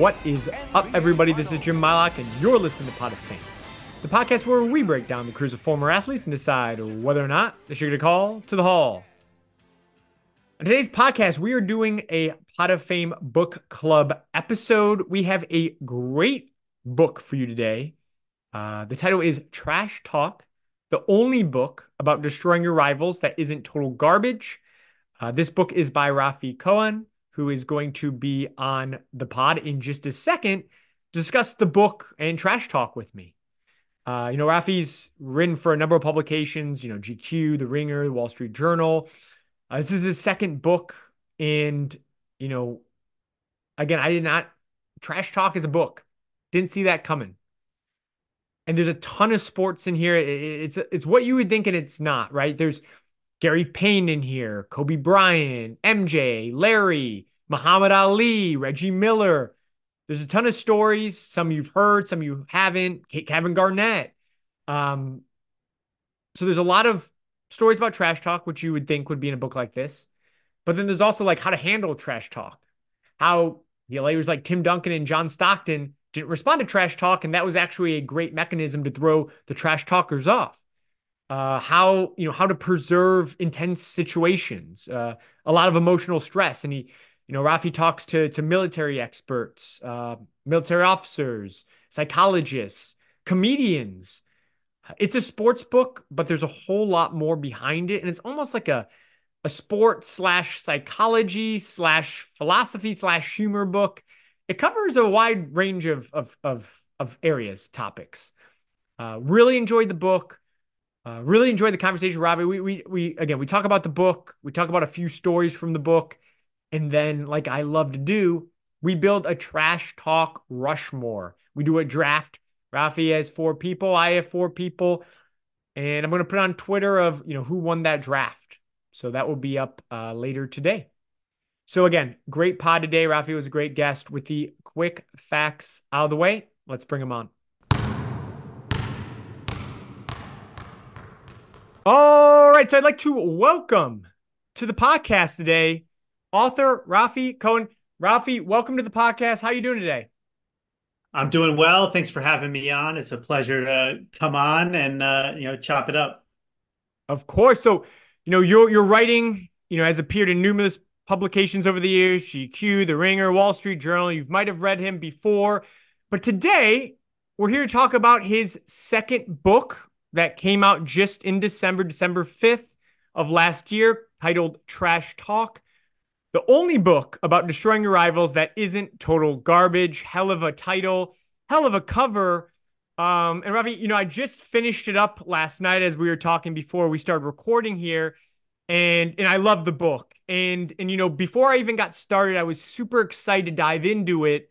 What is up, everybody? This is Jim Mylock, and you're listening to Pod of Fame, the podcast where we break down the careers of former athletes and decide whether or not they should get a call to the hall. On today's podcast, we are doing a Pod of Fame book club episode. We have a great book for you today. Uh, the title is Trash Talk, the only book about destroying your rivals that isn't total garbage. Uh, this book is by Rafi Kohan who is going to be on the pod in just a second, discuss the book and trash talk with me. Uh, you know, Rafi's written for a number of publications, you know, GQ, The Ringer, The Wall Street Journal. Uh, this is his second book. And, you know, again, I did not, Trash Talk is a book. Didn't see that coming. And there's a ton of sports in here. It's it's what you would think, and it's not, right? There's Gary Payton in here, Kobe Bryant, MJ, Larry, Muhammad Ali, Reggie Miller. There's a ton of stories. Some you've heard, some you haven't. Kevin Garnett. Um, so there's a lot of stories about trash talk, which you would think would be in a book like this. But then there's also like how to handle trash talk. How the LA was like Tim Duncan and John Stockton didn't respond to trash talk, and that was actually a great mechanism to throw the trash talkers off uh, how you know how to preserve intense situations, uh, a lot of emotional stress, and he, you know, Rafi talks to to military experts, uh, military officers, psychologists, comedians. It's a sports book, but there's a whole lot more behind it, and it's almost like a a sport slash psychology slash philosophy slash humor book. It covers a wide range of of of, of areas, topics. Uh, really enjoyed the book. Uh, really enjoyed the conversation, Robbie. We, we, we, again, we talk about the book, we talk about a few stories from the book, and then, like I love to do, we build a trash talk Rushmore. We do a draft. Rafi has four people, I have four people, and I'm going to put on Twitter of you know who won that draft. So that will be up uh, later today. So again, great pod today. Rafi was a great guest with the quick facts out of the way. Let's bring him on. All right. So I'd like to welcome to the podcast today author Rafi Kohan. Rafi, welcome to the podcast. How are you doing today? I'm doing well. Thanks for having me on. It's a pleasure to come on and uh, you know chop it up. Of course. So, you know, your your writing, you know, has appeared in numerous publications over the years, GQ, The Ringer, Wall Street Journal. You might have read him before. But today, we're here to talk about his second book, that came out just in December, December 5th of last year, titled Trash Talk. The only book about destroying your rivals that isn't total garbage. Hell of a title, hell of a cover. Um, and Rafi, you know, I just finished it up last night as we were talking before we started recording here. And and I love the book. And and you know, before I even got started, I was super excited to dive into it.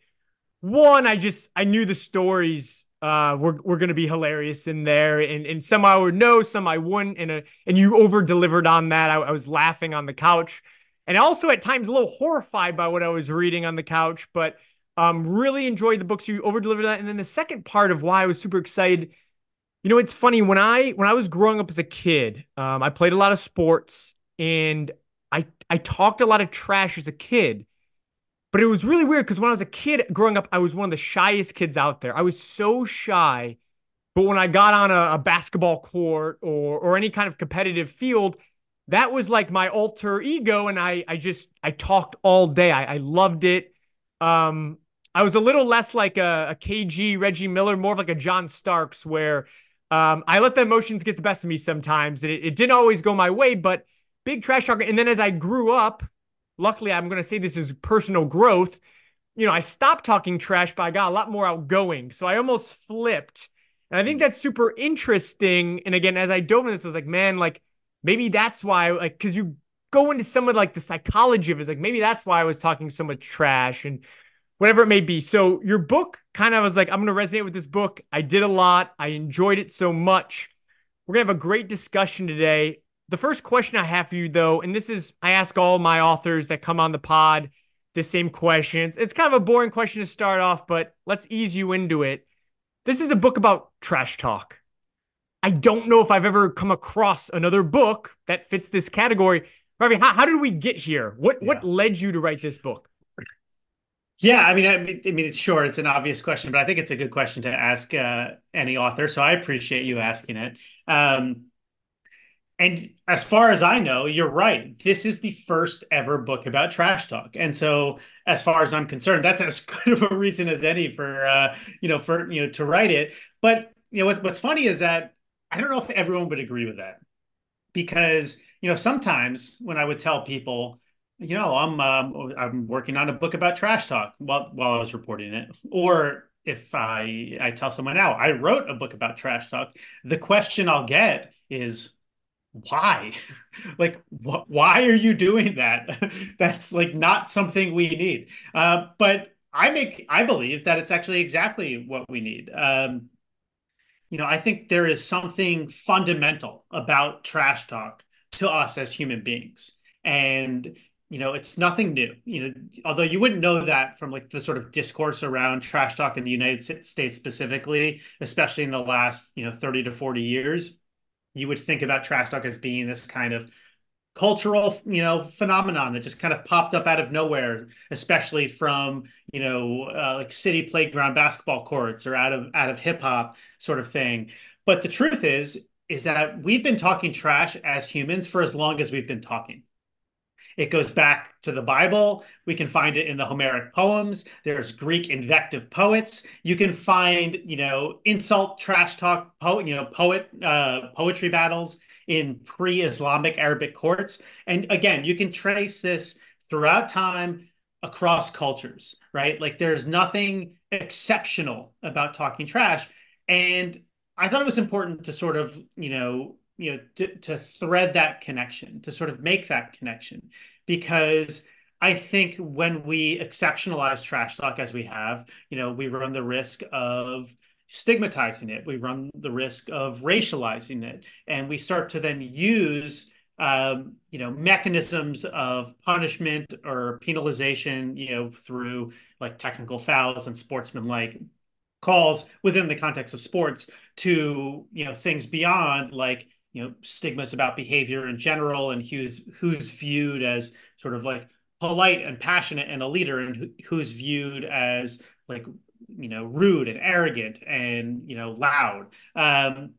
One, I just I knew the stories uh, we're we're gonna be hilarious in there, and and some I would know, some I wouldn't, and a, and you over delivered on that. I, I, was laughing on the couch, and also at times a little horrified by what I was reading on the couch, but um, really enjoyed the books you over delivered that. And then the second part of why I was super excited, you know, it's funny when I when I was growing up as a kid, um, I played a lot of sports, and I I talked a lot of trash as a kid. But it was really weird because when I was a kid growing up, I was one of the shyest kids out there. I was so shy. But when I got on a, a basketball court or or any kind of competitive field, that was like my alter ego. And I I just I talked all day. I, I loved it. Um, I was a little less like a, a KG Reggie Miller, more of like a John Starks, where um, I let the emotions get the best of me sometimes. It, it didn't always go my way, but big trash talker. And then as I grew up, luckily, I'm going to say this is personal growth. You know, I stopped talking trash, but I got a lot more outgoing. So I almost flipped. And I think hmm. that's super interesting. And again, as I dove into this, I was like, man, like maybe that's why, like, because you go into some of like the psychology of it, like maybe that's why I was talking so much trash and whatever it may be. So your book kind of was like, I'm going to resonate with this book. I did a lot. I enjoyed it so much. We're going to have a great discussion today. The first question I have for you, though, and this is I ask all my authors that come on the pod the same questions. It's kind of a boring question to start off, but let's ease you into it. This is a book about trash talk. I don't know if I've ever come across another book that fits this category. Rafi, how, how did we get here? What yeah. what led you to write this book? Yeah, I mean, I mean, I mean, it's sure it's an obvious question, but I think it's a good question to ask uh, any author. So I appreciate you asking it. Um, and as far as I know, you're right. This is the first ever book about trash talk, and so as far as I'm concerned, that's as good of a reason as any for uh, you know for you know to write it. But you know what's what's funny is that I don't know if everyone would agree with that because you know sometimes when I would tell people you know, I'm um, I'm working on a book about trash talk while while I was reporting it. Or if I I tell someone now I wrote a book about trash talk, the question I'll get is why? like wh- why are you doing that? That's like not something we need. Uh, but I make I believe that it's actually exactly what we need. Um, you know, I think there is something fundamental about trash talk to us as human beings. And you know, it's nothing new. You know, although you wouldn't know that from like the sort of discourse around trash talk in the United States specifically, especially in the last, you know, 30 to 40 years, you would think about trash talk as being this kind of cultural, you know, phenomenon that just kind of popped up out of nowhere, especially from, you know, uh, like city playground basketball courts or out of out of hip hop sort of thing. But the truth is is that we've been talking trash as humans for as long as we've been talking it goes back to the Bible. We can find it in the Homeric poems. There's Greek invective poets. You can find, you know, insult, trash talk, you know, poet uh, poetry battles in pre-Islamic Arabic courts. And again, you can trace this throughout time across cultures, right? Like there's nothing exceptional about talking trash. And I thought it was important to sort of, you know, you know to, to thread that connection to sort of make that connection because I think when we exceptionalize trash talk as we have, you know, we run the risk of stigmatizing it. We run the risk of racializing it, and we start to then use, um, you know, mechanisms of punishment or penalization, you know, through like technical fouls and sportsmanlike calls within the context of sports to you know things beyond like you know stigmas about behavior in general and who's who's viewed as sort of like polite and passionate and a leader and who, who's viewed as like you know rude and arrogant and you know loud. Um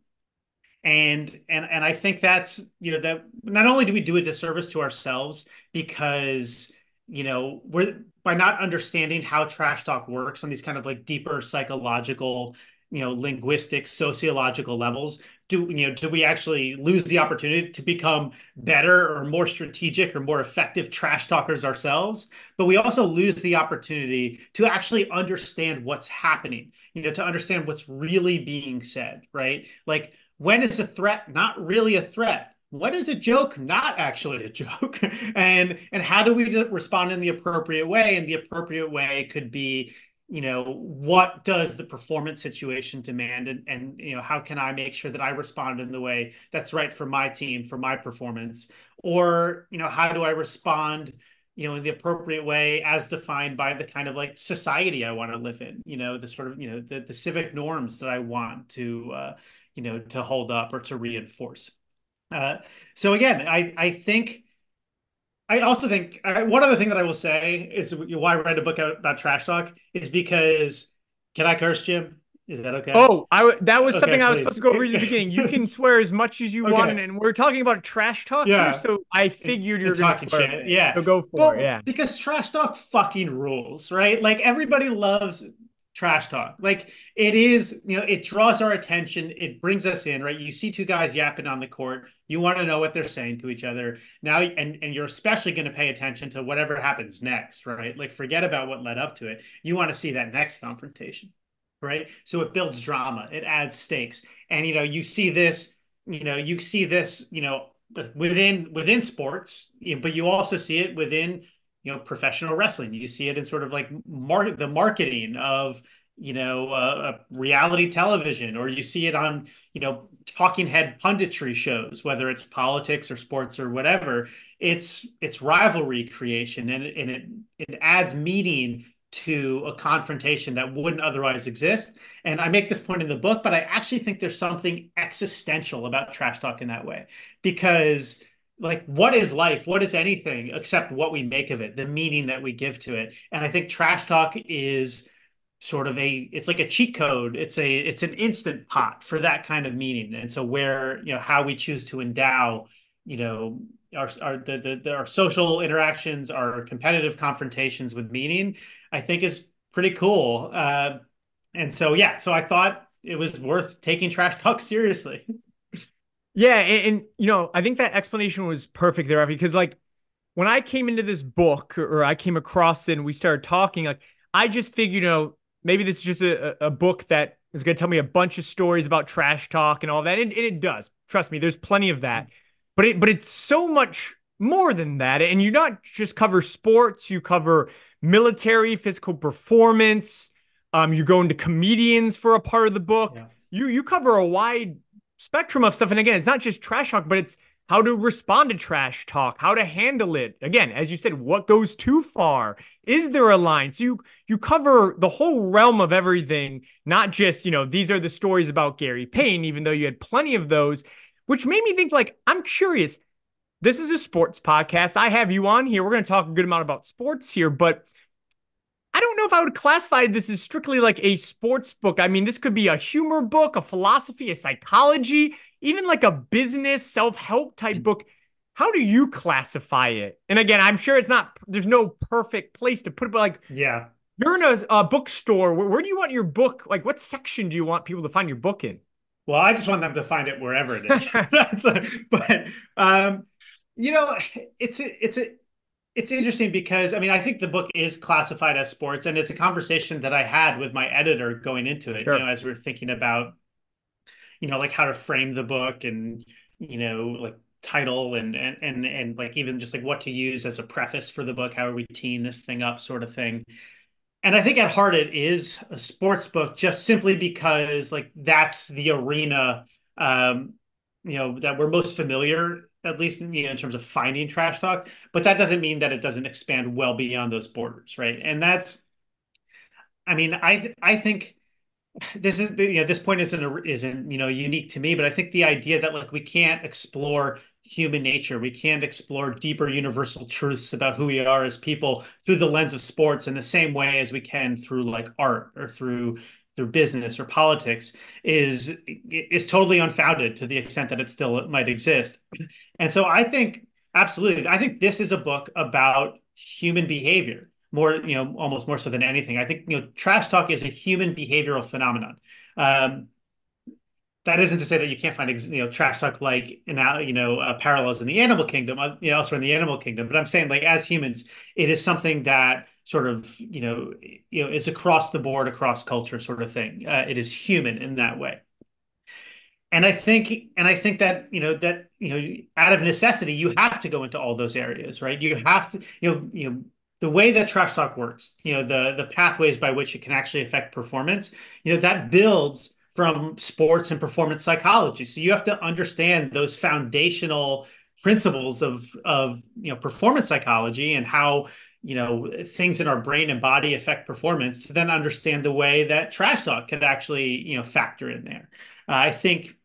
and and and i think that's you know that not only do we do a disservice to ourselves because you know we're by not understanding how trash talk works on these kind of like deeper psychological you know linguistic sociological levels do you know do we actually lose the opportunity to become better or more strategic or more effective trash talkers ourselves? But we also lose the opportunity to actually understand what's happening you know to understand what's really being said right? Like when is a threat not really a threat? What is a joke not actually a joke? And and how do we respond in the appropriate way? And the appropriate way could be you know what does the performance situation demand? And and you know how can i make sure that i respond in the way that's right for my team for my performance? Or you know how do i respond you know in the appropriate way as defined by the kind of like society i want to live in? You know the sort of you know the, the civic norms that i want to uh, you know to hold up or to reinforce. Uh, so again i i think I also think one other thing that I will say is why I read a book about trash talk is because can I curse, Jim? Is that okay? Oh, I that was okay, something I was supposed to go over at the beginning. You can swear as much as you okay. want, and we're talking about trash talk yeah. here, so I figured you're talking shit. Yeah, so go for well, it. Yeah, because trash talk fucking rules, right? Like everybody loves trash talk. Like it is, you know, it draws our attention. It brings us in, right? You see two guys yapping on the court. You want to know what they're saying to each other now, and and you're especially going to pay attention to whatever happens next, right? Like forget about what led up to it. You want to see that next confrontation, right? So it builds drama. It adds stakes, and you know, you see this, you know, you see this, you know, within within sports, but you also see it within you know professional wrestling. You see it in sort of like market the marketing of you know uh, reality television or you see it on you know talking head punditry shows whether it's politics or sports or whatever. It's it's rivalry creation and and it it adds meaning to a confrontation that wouldn't otherwise exist. And i make this point in the book but i actually think there's something existential about trash talk in that way. Because like what is life? What is anything except what we make of it the meaning that we give to it? And i think trash talk is sort of a it's like a cheat code. It's a it's an instant pot for that kind of meaning. And so where you know how we choose to endow you know our our the, the, the our social interactions our competitive confrontations with meaning i think is pretty cool. Uh, and so yeah so i thought it was worth taking trash talk seriously yeah and, and you know i think that explanation was perfect there because like when i came into this book or i came across it and we started talking like i just figured you know maybe this is just a, a book that is going to tell me a bunch of stories about trash talk and all that. And, and, it does. Trust me, there's plenty of that. But it but it's so much more than that. And you not just cover sports, you cover military, physical performance. Um, you go into comedians for a part of the book. Yeah. You you cover a wide spectrum of stuff. And again, it's not just trash talk, but it's how to respond to trash talk, how to handle it. Again, as you said, what goes too far? Is there a line? So you you cover the whole realm of everything, not just, you know, these are the stories about Gary Payton, even though you had plenty of those, which made me think like, I'm curious. This is a sports podcast. I have you on here. We're going to talk a good amount about sports here, but I don't know if I would classify this as strictly like a sports book. I mean, this could be a humor book, a philosophy, a psychology, even like a business self help type book. How do you classify it? And again, I'm sure it's not, there's no perfect place to put it, but like, yeah, you're in a, a bookstore. Where, where do you want your book? Like, what section do you want people to find your book in? Well, I just want them to find it wherever it is. That's a, but, um, you know, it's a, it's a, it's interesting because I mean I think the book is classified as sports, and it's a conversation that I had with my editor going into it. Sure. You know, as we are thinking about, you know, like how to frame the book, and you know, like title, and and and and like even just like what to use as a preface for the book. How are we teeing this thing up, sort of thing. And I think at heart it is a sports book, just simply because like that's the arena, um, you know, that we're most familiar at least in, you know, in terms of finding trash talk. But that doesn't mean that it doesn't expand well beyond those borders, right? And that's, I mean, I I think this is you know this point isn't isn't you know unique to me, but I think the idea that like we can't explore human nature, we can't explore deeper universal truths about who we are as people through the lens of sports in the same way as we can through like art or through through business or politics is is totally unfounded to the extent that it still might exist. And so I think absolutely, I think this is a book about human behavior more, you know, almost more so than anything. I think you know, trash talk is a human behavioral phenomenon. Um, that isn't to say that you can't find you know trash talk like you know uh, parallels in the animal kingdom, uh, you know, elsewhere in the animal kingdom. But I'm saying like as humans, it is something that sort of you know you know is across the board across culture sort of thing. Uh, it is human in that way. And i think and i think that you know that you know out of necessity you have to go into all those areas right? You have to you know you know the way that trash talk works you know the the pathways by which it can actually affect performance you know that builds from sports and performance psychology. So you have to understand those foundational principles of of you know performance psychology and how you know things in our brain and body affect performance to then understand the way that trash talk could actually you know factor in there uh, i think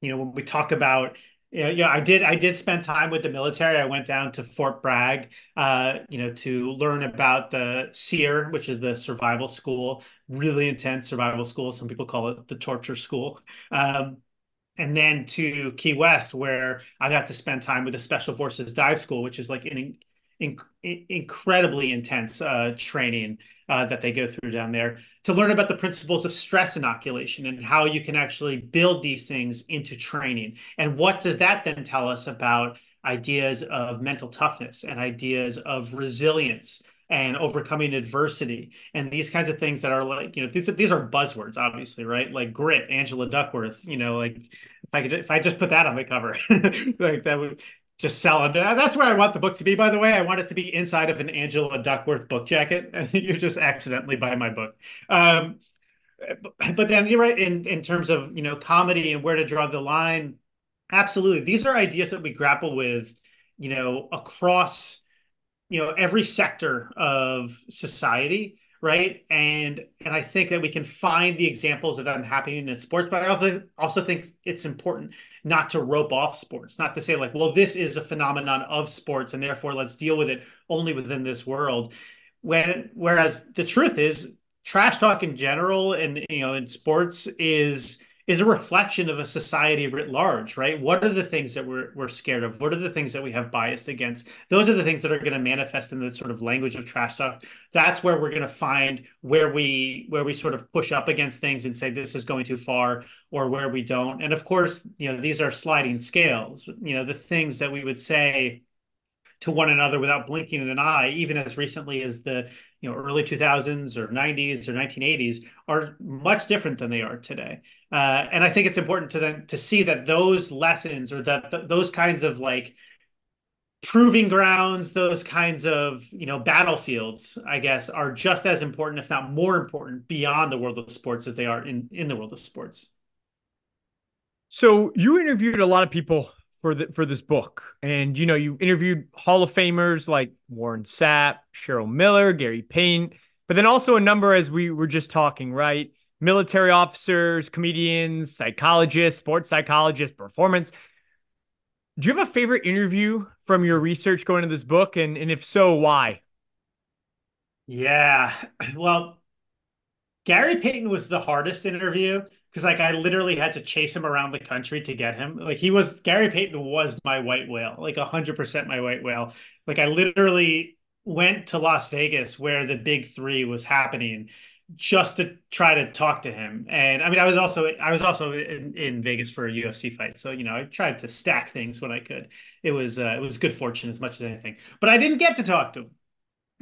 you know when we talk about you know, yeah, I did. I did spend time with the military. I went down to Fort Bragg, uh, you know, to learn about the SERE, which is the survival school. Really intense survival school. Some people call it the torture school. Um, and then to Key West, where I got to spend time with the Special Forces Dive School, which is like an incredibly intense uh, training uh, that they go through down there to learn about the principles of stress inoculation and how you can actually build these things into training. And what does that then tell us about ideas of mental toughness and ideas of resilience and overcoming adversity and these kinds of things that are like you know these these are buzzwords obviously right like grit Angela Duckworth you know like if I could if I just put that on the cover like that would just selling. That's where I want the book to be, by the way. I want it to be inside of an Angela Duckworth book jacket. you just accidentally buy my book. Um, but then you're right in, in terms of, you know, comedy and where to draw the line. Absolutely. These are ideas that we grapple with, you know, across, you know, every sector of society. right? And and I think that we can find the examples of them happening in sports, but I also also think it's important not to rope off sports, not to say like, well, this is a phenomenon of sports, and therefore let's deal with it only within this world. When whereas the truth is, trash talk in general and you know in sports is is a reflection of a society writ large, right? What are the things that we're we're scared of? What are the things that we have biased against? Those are the things that are going to manifest in the sort of language of trash talk. That's where we're going to find where we where we sort of push up against things and say this is going too far or where we don't. And of course, you know, these are sliding scales. You know, the things that we would say to one another without blinking an eye, even as recently as the you know early 2000s or 90s or 1980s, are much different than they are today. Uh, and I think it's important to then to see that those lessons or that th- those kinds of like proving grounds, those kinds of you know battlefields, I guess, are just as important, if not more important, beyond the world of sports as they are in in the world of sports. So you interviewed a lot of people for the for this book. And you know, you interviewed Hall of Famers like Warren Sapp, Cheryl Miller, Gary Payton, but then also a number as we were just talking, right? Military officers, comedians, psychologists, sports psychologists, performance. Do you have a favorite interview from your research going into this book? And, and if so, why? Yeah. Well, Gary Payton was the hardest interview because like I literally had to chase him around the country to get him. Like he was Gary Payton was my white whale, like hundred percent my white whale. Like I literally went to Las Vegas where the big three was happening just to try to talk to him. And I mean, I was also I was also in, in Vegas for a UFC fight, so you know I tried to stack things when I could. It was uh, it was good fortune as much as anything, but I didn't get to talk to him.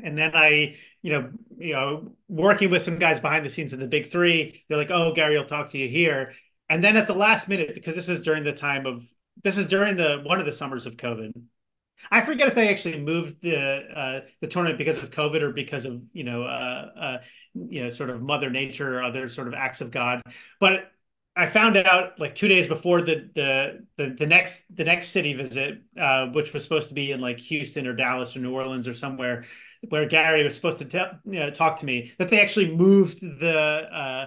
And then I you know, you know, working with some guys behind the scenes in the big three. They're like, "Oh, Gary, I'll talk to you here." And then at the last minute, because this was during the time of this was during the one of the summers of COVID. I forget if they actually moved the uh, the tournament because of COVID or because of you know uh, uh, you know sort of Mother Nature or other sort of acts of God. But I found out like two days before the the the, the next the next city visit, uh, which was supposed to be in like Houston or Dallas or New Orleans or somewhere where Gary was supposed to tell, you know, talk to me that they actually moved the uh,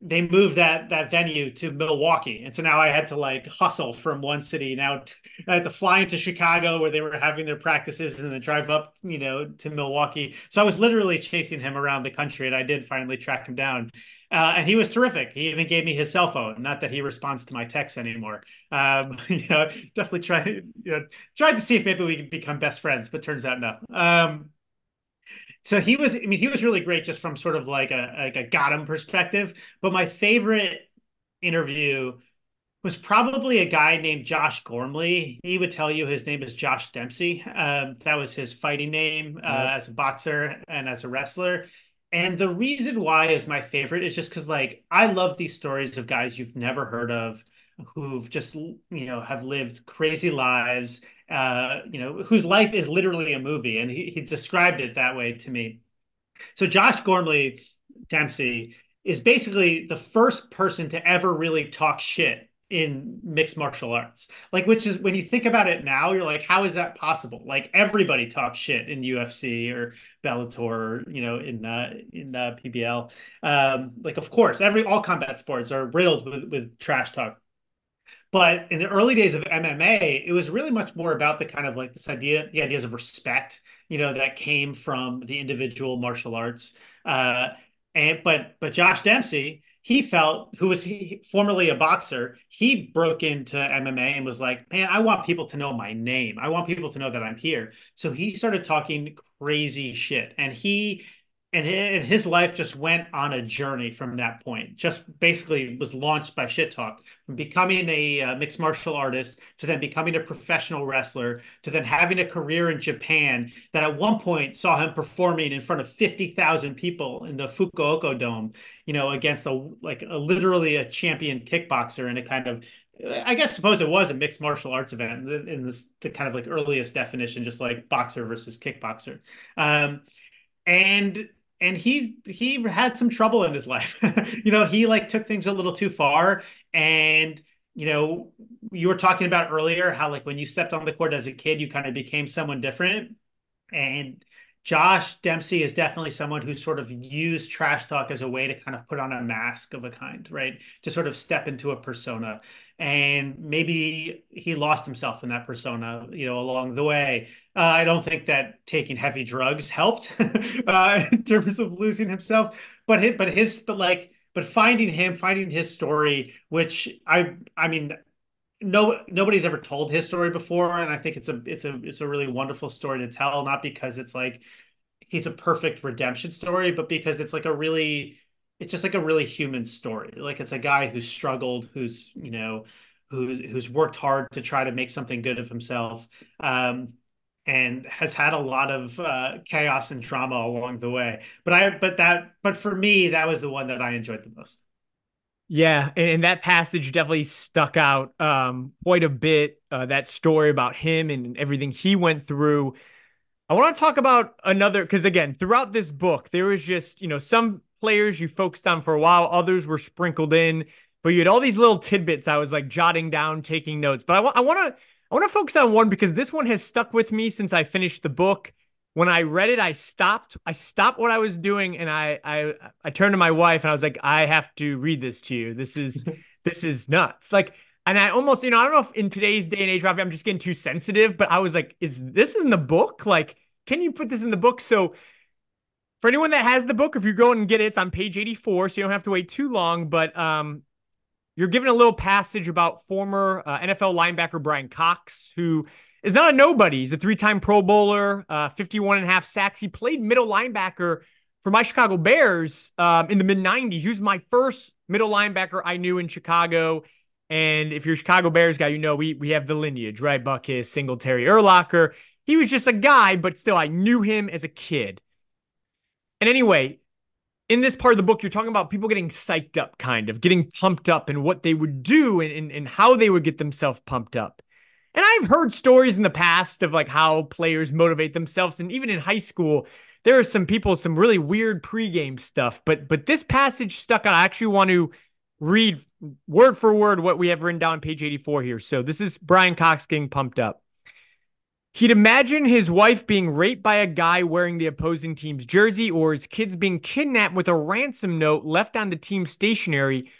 they moved that that venue to Milwaukee, and so now I had to like hustle from one city. Now I had to fly into Chicago where they were having their practices, and then drive up, you know, to Milwaukee. So I was literally chasing him around the country, and I did finally track him down. Uh, and he was terrific. He even gave me his cell phone. Not that he responds to my texts anymore. Um, you know, definitely tried, you know, tried to see if maybe we could become best friends, but turns out no. Um, so he was, I mean, he was really great just from sort of like a like a got him perspective. But my favorite interview was probably a guy named Josh Gormley. He would tell you his name is Josh Dempsey. Um, that was his fighting name uh, as a boxer and as a wrestler. And the reason why is my favorite is just because like I love these stories of guys you've never heard of who've just you know have lived crazy lives uh you know whose life is literally a movie. And he, he described it that way to me. So josh gormley dempsey is basically the first person to ever really talk shit in mixed martial arts. Like which is when you think about it now you're like how is that possible? Like everybody talks shit in ufc or bellator or you know in uh in uh, pbl um like of course every all combat sports are riddled with with trash talk but in the early days of MMA, it was really much more about the kind of like this idea, the ideas of respect, you know, that came from the individual martial arts. Uh, and but but Josh Dempsey, he felt who was he, formerly a boxer, he broke into MMA and was like, "Man, I want people to know my name. I want people to know that I'm here." So he started talking crazy shit, and he and his life just went on a journey from that point. Just basically was launched by shit talk from becoming a uh, mixed martial artist to then becoming a professional wrestler to then having a career in Japan that at one point saw him performing in front of 50,000 people in the Fukuoka Dome, you know, against a like a, literally a champion kickboxer in a kind of I guess suppose it was a mixed martial arts event in this the kind of like earliest definition, just like boxer versus kickboxer. Um, and and he he had some trouble in his life. you know, he like took things a little too far and you know, you were talking about earlier how like when you stepped on the court as a kid, you kind of became someone different. And Josh Dempsey is definitely someone who sort of used trash talk as a way to kind of put on a mask of a kind, right? To sort of step into a persona. And maybe he lost himself in that persona, you know, along the way. Uh, I don't think that taking heavy drugs helped uh, in terms of losing himself, but his, but his, but like, but finding him, finding his story, which I, I mean, no nobody's ever told his story before and i think it's a it's a it's a really wonderful story to tell not because it's like he's a perfect redemption story but because it's like a really it's just like a really human story. Like it's a guy who's struggled who's you know who's who's worked hard to try to make something good of himself um and has had a lot of uh, chaos and drama along the way. But i but that but for me that was the one that i enjoyed the most yeah, and, and, that passage definitely stuck out um, quite a bit. Uh, that story about him and everything he went through. I want to talk about another because again, throughout this book, there was just you know some players you focused on for a while, others were sprinkled in, but you had all these little tidbits. I was like jotting down, taking notes. But I want I want to I want to focus on one because this one has stuck with me since I finished the book when I read it, I stopped. I stopped what I was doing, and I I I turned to my wife and I was like, I have to read this to you. This is this is nuts. Like, and I almost, you know, I don't know if in today's day and age, Rafi, I'm just getting too sensitive, but I was like, is this in the book? Like, can you put this in the book? So for anyone that has the book, if you go and get it, it's on page 84, so you don't have to wait too long. But um, you're given a little passage about former uh, NFL linebacker Bryan Cox, who is not a nobody. He's a three-time Pro Bowler, uh, 51 and a half sacks. He played middle linebacker for my Chicago Bears um, in the mid 90s. He was my first middle linebacker I knew in Chicago. And if you're a Chicago Bears guy, you know we we have the lineage, right? Butkus, Singletary, Urlacher. He was just a guy, but still, I knew him as a kid. And anyway, in this part of the book, you're talking about people getting psyched up, kind of getting pumped up, and what they would do and, and, and how they would get themselves pumped up. And I've heard stories in the past of like how players motivate themselves. And even in high school, there are some people, some really weird pregame stuff. But but this passage stuck out. I actually want to read word for word what we have written down page 84 here. So this is Bryan Cox getting pumped up. He'd imagine his wife being raped by a guy wearing the opposing team's jersey, or his kids being kidnapped with a ransom note left on the team stationery,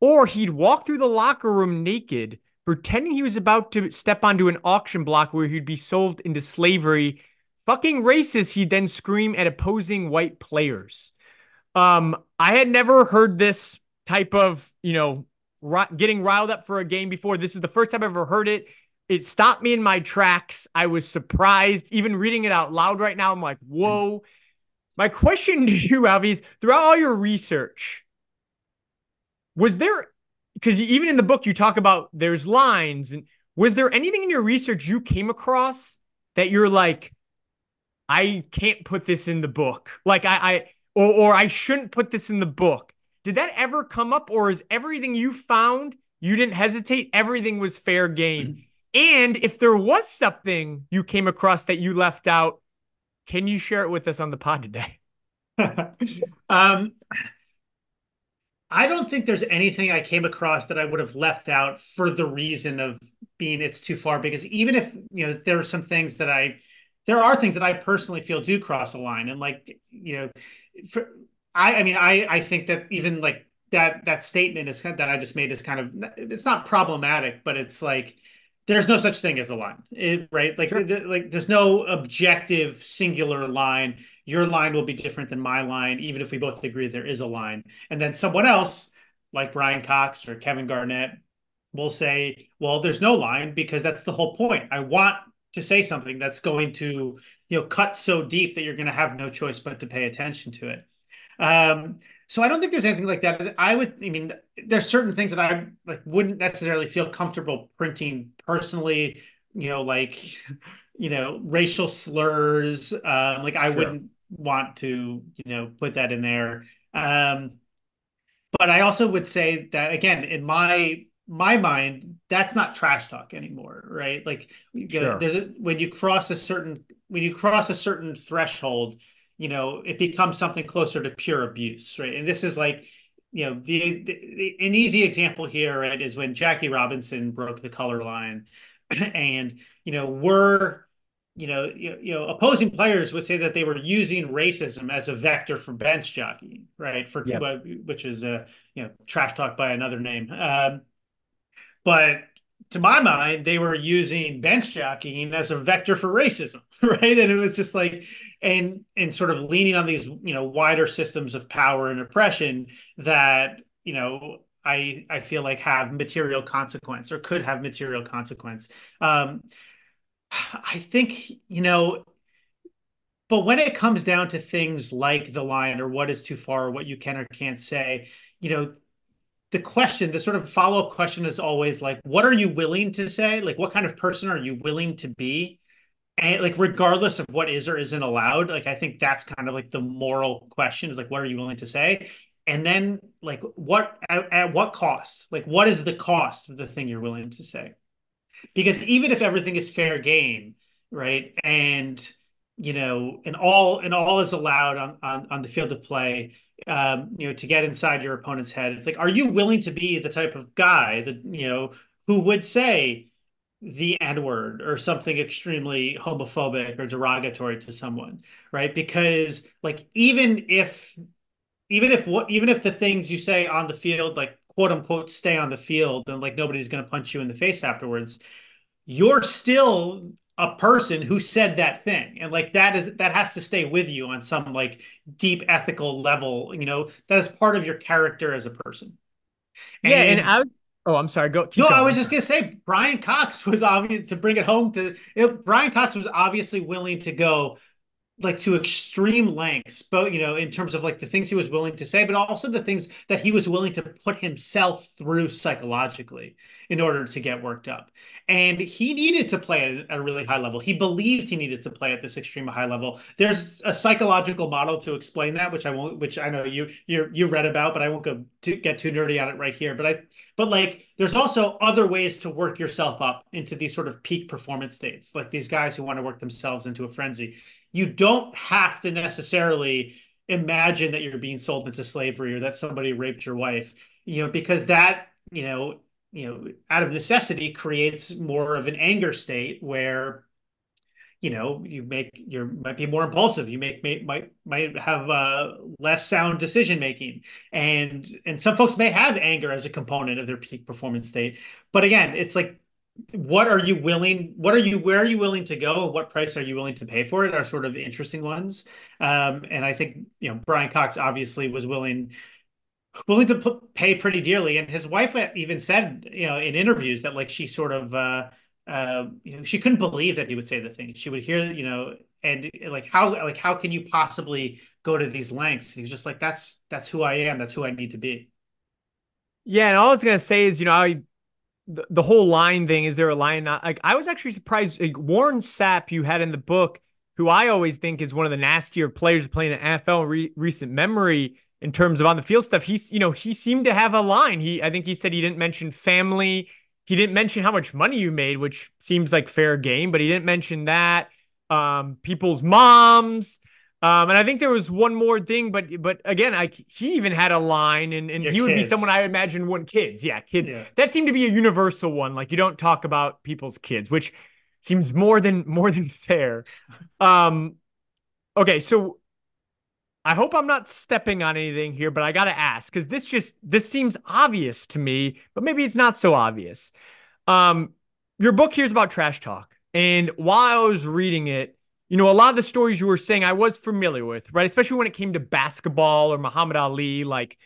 or he'd walk through the locker room naked pretending he was about to step onto an auction block where he'd be sold into slavery. Fucking racist, he'd then scream at opposing white players. Um, I had never heard this type of, you know, getting riled up for a game before. This is the first time I've ever heard it. It stopped me in my tracks. I was surprised. Even reading it out loud right now, I'm like, whoa. My question to you, Alvy, is throughout all your research, was there because even in the book you talk about there's lines and was there anything in your research you came across that you're like i can't put this in the book like i i or, or i shouldn't put this in the book. Did that ever come up or is everything you found you didn't hesitate everything was fair game? And if there was something you came across that you left out can you share it with us on the pod today? Um I don't think there's anything I came across that I would have left out for the reason of being it's too far because even if you know there are some things that I there are things that I personally feel do cross a line and like you know for I I mean I I think that even like that that statement is that I just made is kind of it's not problematic but it's like there's no such thing as a line it, right like sure. like there's no objective singular line your line will be different than my line, even if we both agree there is a line. And then someone else, like Bryan Cox or Kevin Garnett, will say, well, there's no line because that's the whole point. I want to say something that's going to, you know, cut so deep that you're going to have no choice but to pay attention to it. Um, so I don't think there's anything like that. I would, I mean, there's certain things that I like wouldn't necessarily feel comfortable printing personally. You know, like, you know, racial slurs. Um, like I sure. wouldn't want to you know put that in there um but i also would say that again in my my mind that's not trash talk anymore right like sure. there's a, when you cross a certain when you cross a certain threshold you know it becomes something closer to pure abuse right and this is like you know the, the an easy example here right is when jackie robinson broke the color line and you know we're you know, you, you know, opposing players would say that they were using racism as a vector for bench jockeying, right? For yep. which is a you know trash talk by another name. Um, but to my mind, they were using bench jockeying as a vector for racism, right? And it was just like, and and sort of leaning on these, you know, wider systems of power and oppression that, you know, I I feel like have material consequence or could have material consequence. Um, I think, you know, but when it comes down to things like the line or what is too far or what you can or can't say, you know, the question, the sort of follow up question is always like, what are you willing to say? Like, what kind of person are you willing to be? And like, regardless of what is or isn't allowed, like, I think that's kind of like the moral question is like, what are you willing to say? And then, like, what at, at what cost? Like, what is the cost of the thing you're willing to say? Because even if everything is fair game, right, and you know, and all and all is allowed on on, on the field of play, um, you know, to get inside your opponent's head. It's like, are you willing to be the type of guy that, you know, who would say the N word or something extremely homophobic or derogatory to someone, right? Because like even if even if what even if the things you say on the field, like quote unquote, stay on the field and like nobody's gonna punch you in the face afterwards, you're still a person who said that thing and like that is that has to stay with you on some like deep ethical level you know that is part of your character as a person and, yeah and i oh i'm sorry go no going. i was just gonna say bryan cox was obvious to bring it home to it, bryan cox was obviously willing to go like to extreme lengths, but you know, in terms of like the things he was willing to say, but also the things that he was willing to put himself through psychologically in order to get worked up. And he needed to play at a really high level. He believed he needed to play at this extreme high level. There's a psychological model to explain that, which I won't, which I know you you you read about, but I won't go to get too nerdy on it right here. But I, but like, there's also other ways to work yourself up into these sort of peak performance states, like these guys who want to work themselves into a frenzy you don't have to necessarily imagine that you're being sold into slavery or that somebody raped your wife you know because that you know you know out of necessity creates more of an anger state where you know you make you might be more impulsive. You make may, might might have uh, less sound decision making and and some folks may have anger as a component of their peak performance state. But again it's like what are you willing what are you where are you willing to go what price are you willing to pay for it are sort of interesting ones. Um, and i think you know bryan cox obviously was willing willing to put, pay pretty dearly. And his wife even said you know in interviews that like she sort of uh, uh, you know she couldn't believe that he would say the thing. She would hear you know and like how like how can you possibly go to these lengths? He's just like that's that's who i am. That's who i need to be. Yeah. And all i was gonna say is you know i the, the whole line thing is there a line? Not like I was actually surprised like Warren Sapp you had in the book who I always think is one of the nastier players playing in NFL re- recent memory in terms of on the field stuff. He's you know he seemed to have a line. He I think he said he didn't mention family. He didn't mention how much money you made which seems like fair game but he didn't mention that. Um people's moms um, and I think there was one more thing, but but again, I he even had a line, and, and he would be someone I imagine want kids. Yeah, kids. Yeah. That seemed to be a universal one. Like you don't talk about people's kids, which seems more than more than fair. Um, okay, so I hope I'm not stepping on anything here, but I gotta ask because this just this seems obvious to me, but maybe it's not so obvious. Um, your book here is about trash talk, and while I was reading it you know, a lot of the stories you were saying I was familiar with, right? Especially when it came to basketball or Muhammad Ali, like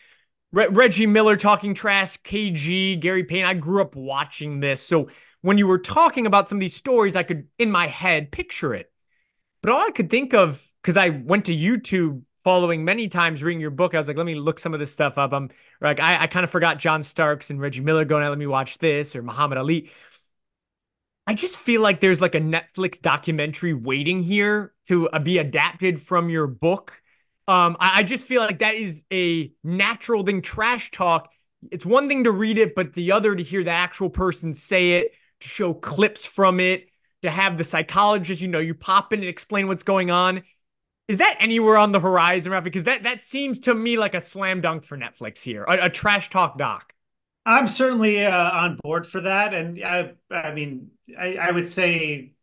Re- Reggie Miller talking trash, KG, Gary Payton. I grew up watching this. So when you were talking about some of these stories, I could, in my head, picture it. But all I could think of, because I went to YouTube following many times reading your book, I was like, let me look some of this stuff up. I'm like, I, I kind of forgot John Starks and Reggie Miller going, out, let me watch this or Muhammad Ali. I just feel like there's like a Netflix documentary waiting here to uh, be adapted from your book. Um, I, I just feel like that is a natural thing. Trash talk. It's one thing to read it, but the other to hear the actual person say it, to show clips from it, to have the psychologist, you know, you pop in and explain what's going on. Is that anywhere on the horizon, Rafi? Because that that seems to me like a slam dunk for Netflix here, a, a trash talk doc. I'm certainly uh, on board for that, and I, I mean, I, I would say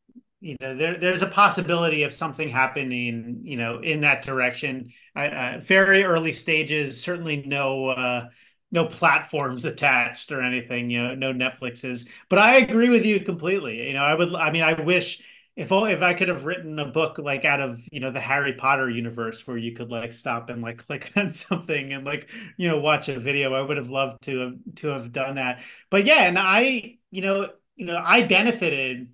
you know, there there's a possibility of something happening, you know, in that direction. Uh, very early stages, certainly no uh, no platforms attached or anything, you know, no Netflixes. But I agree with you completely. You know, I would, I mean, I wish if only if I could have written a book like out of you know the Harry Potter universe where you could like stop and like click on something and like you know watch a video, I would have loved to have to have done that. But yeah, and I you know you know I benefited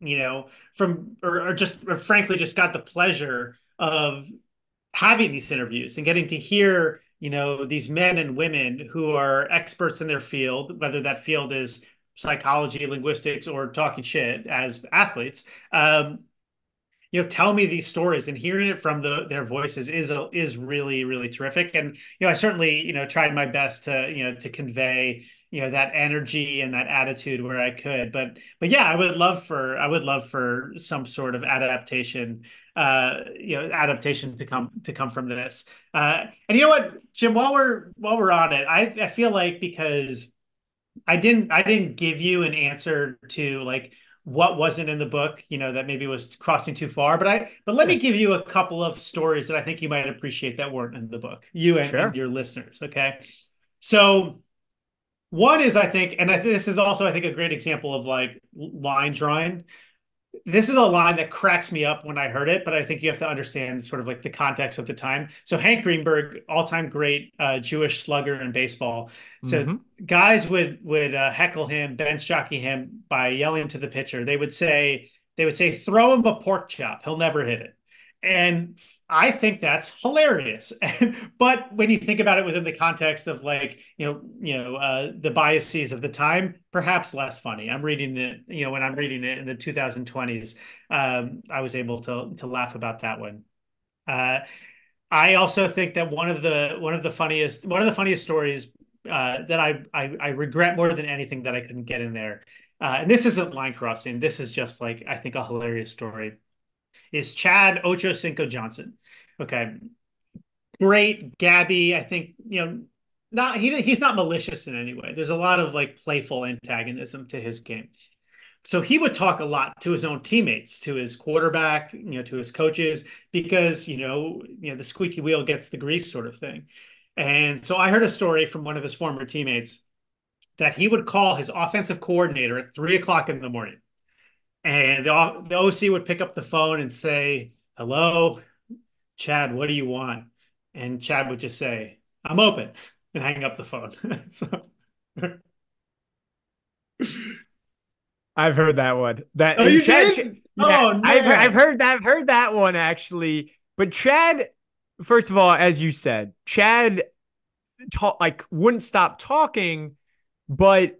you know from or, or just or frankly just got the pleasure of having these interviews and getting to hear you know these men and women who are experts in their field whether that field is psychology, linguistics, or talking shit as athletes, um, you know, tell me these stories and hearing it from the their voices is a, is really really terrific. And you know, I certainly you know tried my best to you know to convey you know that energy and that attitude where I could. But but yeah, I would love for I would love for some sort of adaptation uh, you know adaptation to come to come from this. Uh, and you know what, Jim, while we're while we're on it, I I feel like because I didn't I didn't give you an answer to like what wasn't in the book, you know, that maybe was crossing too far. But I but let me give you a couple of stories that I think you might appreciate that weren't in the book. You and, sure. and your listeners. Okay. So one is I think, and I think this is also I think a great example of like line drawing this is a line that cracks me up when I heard it, but I think you have to understand sort of like the context of the time. So Hank Greenberg, all-time great uh, Jewish slugger in baseball. So mm-hmm. guys would would uh, heckle him, bench jockey him by yelling to the pitcher. They would say they would say, "Throw him a pork chop. He'll never hit it." And I think that's hilarious. but when you think about it within the context of like you know you know uh, the biases of the time, perhaps less funny. I'm reading it you know when I'm reading it in the 2020s, um, I was able to to laugh about that one. Uh, I also think that one of the one of the funniest one of the funniest stories uh, that I, I, I regret more than anything that I couldn't get in there. Uh, and this isn't line crossing. This is just like I think a hilarious story is Chad Ocho Cinco Johnson. Okay. Great Gabby. I think, you know, not he he's not malicious in any way. There's a lot of like playful antagonism to his game. So he would talk a lot to his own teammates, to his quarterback, you know, to his coaches, because you know, you know, the squeaky wheel gets the grease sort of thing. And so I heard a story from one of his former teammates that he would call his offensive coordinator at three o'clock in the morning and the, the OC would pick up the phone and say, Hello, Chad, what do you want? And Chad would just say, I'm open and hang up the phone. so I've heard that one. That oh, you Chad, did? yeah, oh, no. I've, heard, I've heard that. I've heard that one actually. But Chad, first of all, as you said, Chad, talk, like wouldn't stop talking, but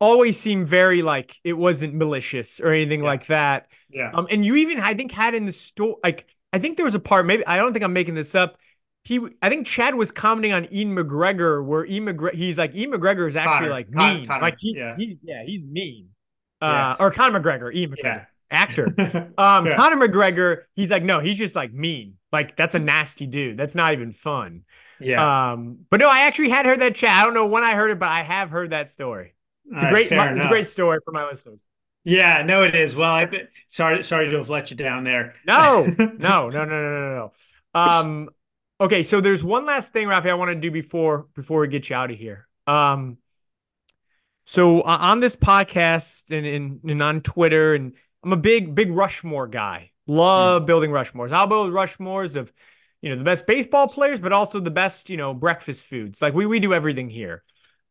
always seemed very like it wasn't malicious or anything yeah. like that. Yeah. Um, and you even I think had in the store like I think there was a part maybe I don't think I'm making this up. He I think Chad was commenting on Ian McGregor where Ian McGregor he's like Ian McGregor is actually Connor, like mean Connor, like he, yeah. he yeah he's mean. Uh, or Conor McGregor, Ian McGregor. Yeah. Actor. um, yeah. Conor McGregor, he's like, no, he's just like mean. Like, that's a nasty dude. That's not even fun. Yeah. Um, but no, I actually had heard that chat. I don't know when I heard it, but I have heard that story. It's a great, it's a great story for my listeners. Yeah, no, it is. Well, I sorry, sorry to have let you down there. No, no, no, no, no, no, no. Um, okay, so there's one last thing, Rafi, I want to do before before we get you out of here. Um, so uh, on this podcast and, and, and on Twitter, and I'm a big big Rushmore guy. Love mm. building Rushmores. I'll build Rushmores of you know the best baseball players, but also the best you know breakfast foods. Like we we do everything here.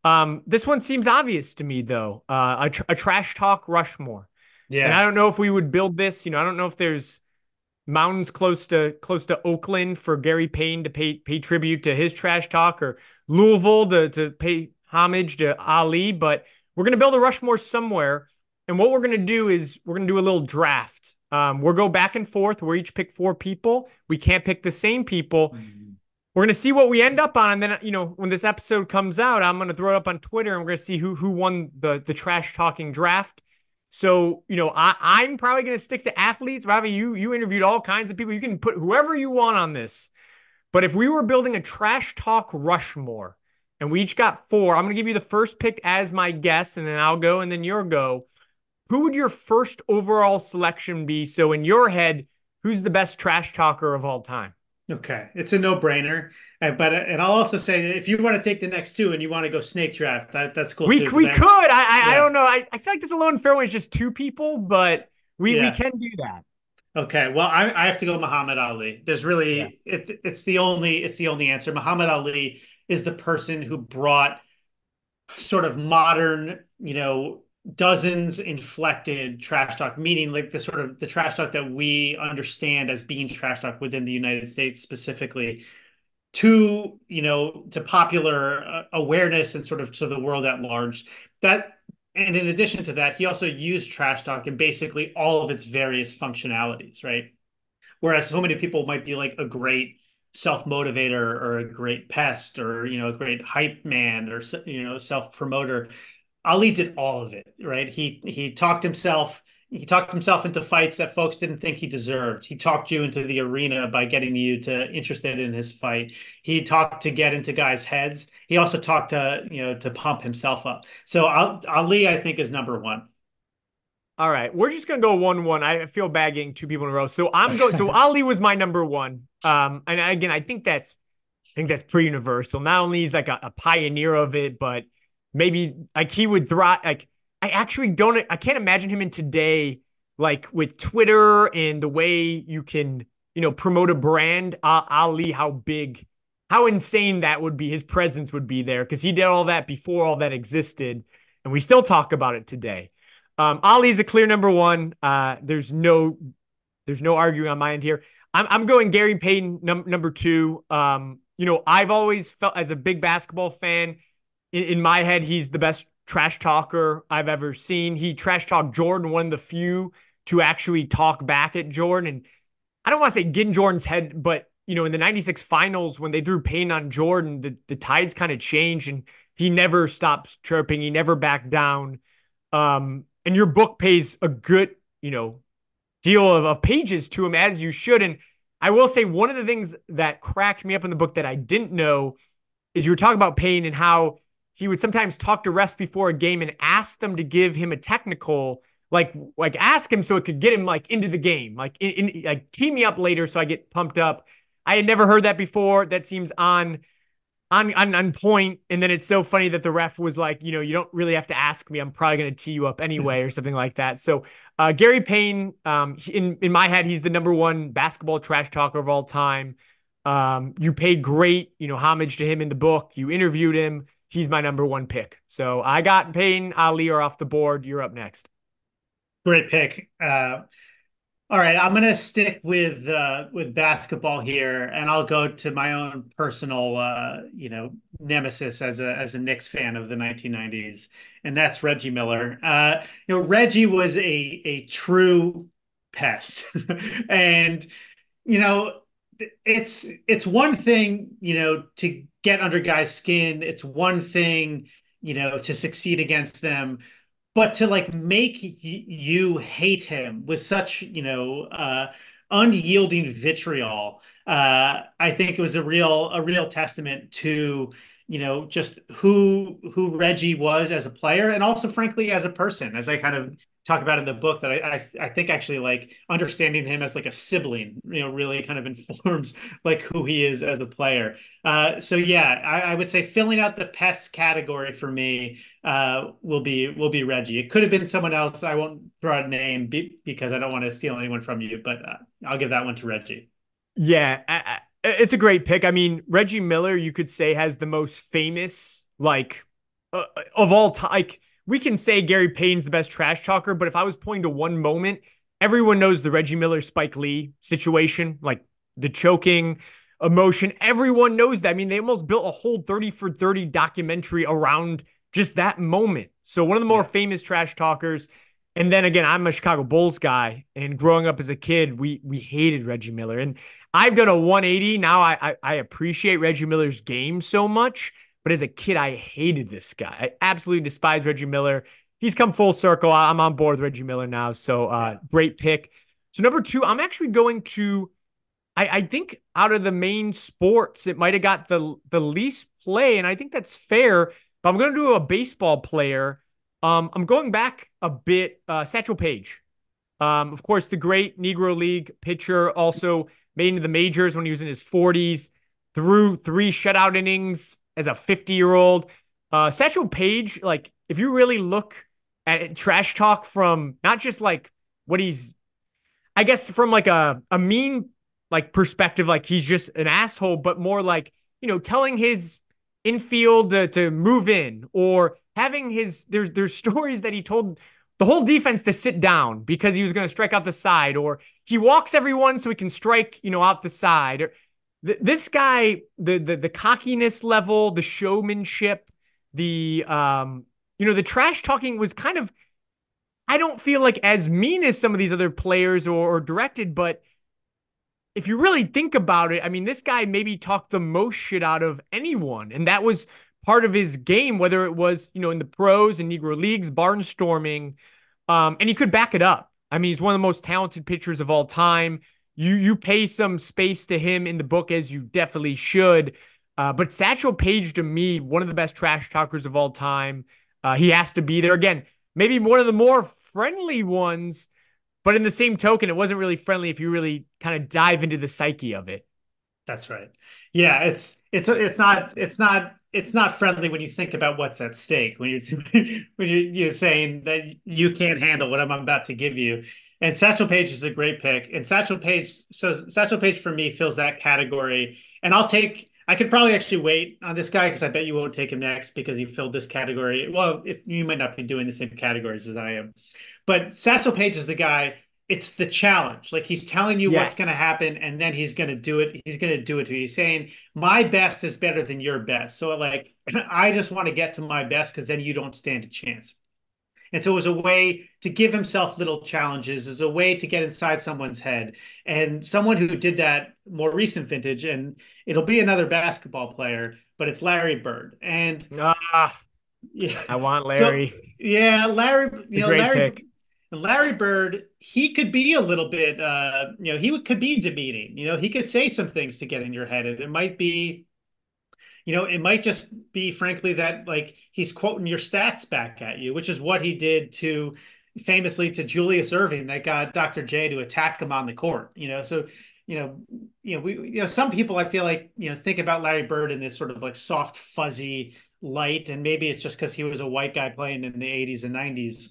Um, this one seems obvious to me, though. Uh, a, tr- a trash talk Rushmore. Yeah. And I don't know if we would build this. You know, I don't know if there's mountains close to close to Oakland for Gary Payton to pay pay tribute to his trash talk, or Louisville to to pay homage to Ali. But we're gonna build a Rushmore somewhere, and what we're gonna do is we're gonna do a little draft. Um, we'll go back and forth. we each pick four people. We can't pick the same people. Mm-hmm we're gonna see what we end up on, and then you know when this episode comes out, I'm gonna throw it up on Twitter, and we're gonna see who who won the the trash talking draft. So you know, I I'm probably gonna stick to athletes. Rafi, you you interviewed all kinds of people. You can put whoever you want on this. But if we were building a trash talk Rushmore, and we each got four, I'm gonna give you the first pick as my guess, and then I'll go, and then you'll go. who would your first overall selection be? So in your head, who's the best trash talker of all time? Okay, it's a no-brainer. Uh, but uh, and I'll also say that if you want to take the next two and you want to go snake draft, that that's cool. We too, we could. I I, yeah. I, don't know. I, I feel like this alone fairway is just two people, but we yeah. we can do that. Okay, well, I, I have to go Muhammad Ali. There's really yeah. it, it's the only it's the only answer. Muhammad Ali is the person who brought sort of modern, you know, dozens inflected trash talk, meaning like the sort of the trash talk that we understand as being trash talk within the United States specifically to you know to popular uh, awareness and sort of to the world at large. That and in addition to that he also used trash talk in basically all of its various functionalities right? Whereas so many people might be like a great self-motivator or a great pest or you know a great hype man or you know self-promoter ali did all of it right he he talked himself he talked himself into fights that folks didn't think he deserved. He talked you into the arena by getting you to interested in his fight. He talked to get into guys' heads. He also talked to you know to pump himself up. So Ali, I think, is number one. All right, we're just gonna go one one. I feel bad getting two people in a row, so I'm going. so Ali was my number one. Um, and again, I think that's I think that's pretty universal. Not only he's like a, a pioneer of it, but maybe like he would thrive like I actually don't I can't imagine him in today like with Twitter and the way you can, you know, promote a brand, uh, Ali how big how insane that would be his presence would be there because he did all that before all that existed and we still talk about it today. Um, Ali's a clear number one. Uh, there's no there's no arguing on my end here. I'm I'm going Gary Payton num- number two. Um, you know, I've always felt as a big basketball fan, in, in my head, he's the best trash talker I've ever seen. He trash talked Jordan, one of the few to actually talk back at Jordan. And I don't want to say get in Jordan's head, but you know, in the 96 finals, when they threw pain on Jordan, the, the tides kind of changed and he never stops chirping. He never backed down. Um, and your book pays a good, you know, deal of, of pages to him as you should. And I will say one of the things that cracked me up in the book that I didn't know is you were talking about pain and how he would sometimes talk to refs before a game and ask them to give him a technical, like like ask him so it could get him like into the game, like in, in like team me up later so I get pumped up. I had never heard that before. That seems on on on, on point. And then it's so funny that the ref was like, you know, you don't really have to ask me. I'm probably going to tee you up anyway, or something like that. So uh, Gary Payton, um, in in my head, he's the number one basketball trash talker of all time. Um, you paid great, you know, homage to him in the book. You interviewed him he's my number one pick. So I got Payton, Ali are off the board. You're up next. Great pick. Uh, all right, I'm gonna stick with uh, with basketball here, and I'll go to my own personal, uh, you know, nemesis as a as a Knicks fan of the 1990s, and that's Reggie Miller. Uh, you know, Reggie was a a true pest, and you know, it's it's one thing, you know, to get under guys' skin. It's one thing, you know, to succeed against them, but to like make y- you hate him with such, you know, uh, unyielding vitriol. Uh, I think it was a real a real testament to you know just who who Reggie was as a player and also frankly as a person as I kind of talk about in the book that I, I, I think actually like understanding him as like a sibling you know really kind of informs like who he is as a player. Uh, so yeah I, I would say filling out the pest category for me uh, will be will be Reggie. It could have been someone else. I won't throw out a name be, because I don't want to steal anyone from you but uh, I'll give that one to Reggie. Yeah I, it's a great pick. I mean, Reggie Miller, you could say, has the most famous, like, uh, of all time. Like, we can say Gary Payton's the best trash talker, but if I was pointing to one moment, everyone knows the Reggie Miller Spike Lee situation, like the choking emotion. Everyone knows that. I mean, they almost built a whole 30 for 30 documentary around just that moment. So, one of the more yeah. famous trash talkers. And then again, I'm a Chicago Bulls guy, and growing up as a kid, we we hated Reggie Miller. And I've done a 180. Now I, I, I appreciate Reggie Miller's game so much, but as a kid, I hated this guy. I absolutely despise Reggie Miller. He's come full circle. I'm on board with Reggie Miller now. So uh, great pick. So number two, I'm actually going to. I, I think out of the main sports, it might have got the the least play, and I think that's fair. But I'm going to do a baseball player. Um, I'm going back a bit. Uh, Satchel Paige, um, of course, the great Negro League pitcher, also made into the majors when he was in his 40s, threw three shutout innings as a 50 year old. Uh, Satchel Paige, like if you really look at trash talk from not just like what he's, I guess from like a a mean like perspective, like he's just an asshole, but more like you know telling his infield to, to move in or having his there's there's stories that he told the whole defense to sit down because he was going to strike out the side or he walks everyone so he can strike you know out the side. Or th- this guy the, the the cockiness level the showmanship the um you know the trash talking was kind of i don't feel like as mean as some of these other players or, or directed but if you really think about it i mean this guy maybe talked the most shit out of anyone and that was part of his game, whether it was, you know, in the pros and Negro leagues, barnstorming, um, and he could back it up. I mean, he's one of the most talented pitchers of all time. You you pay some space to him in the book as you definitely should. Uh, but Satchel Paige to me, one of the best trash talkers of all time. Uh, he has to be there again. Maybe one of the more friendly ones, but in the same token, it wasn't really friendly if you really kind of dive into the psyche of it. That's right. Yeah, it's it's it's not it's not it's not friendly when you think about what's at stake when you're when you're, you're saying that you can't handle what I'm about to give you. And Satchel Paige is a great pick. And Satchel Paige, so Satchel Paige for me fills that category. And I'll take. I could probably actually wait on this guy because I bet you won't take him next because he filled this category. Well, if you might not be doing the same categories as I am, but Satchel Paige is the guy it's the challenge. Like he's telling you yes. what's going to happen, and then he's going to do it. He's going to do it to you. He's saying, "My best is better than your best." So, like, I just want to get to my best because then you don't stand a chance. And so it was a way to give himself little challenges, as a way to get inside someone's head. And someone who did that more recent vintage, and it'll be another basketball player, but it's Larry Bird. And ah, yeah, I want Larry. So, yeah, Larry. You know, Larry. Pick. Larry Bird, he could be a little bit, uh, you know, he could be demeaning. You know, he could say some things to get in your head. And it might be, you know, it might just be, frankly, that like he's quoting your stats back at you, which is what he did to famously to Julius Erving that got Dr. J to attack him on the court. You know, so you know, you know, we, you know, some people I feel like you know think about Larry Bird in this sort of like soft, fuzzy light, and maybe it's just because he was a white guy playing in the '80s and '90s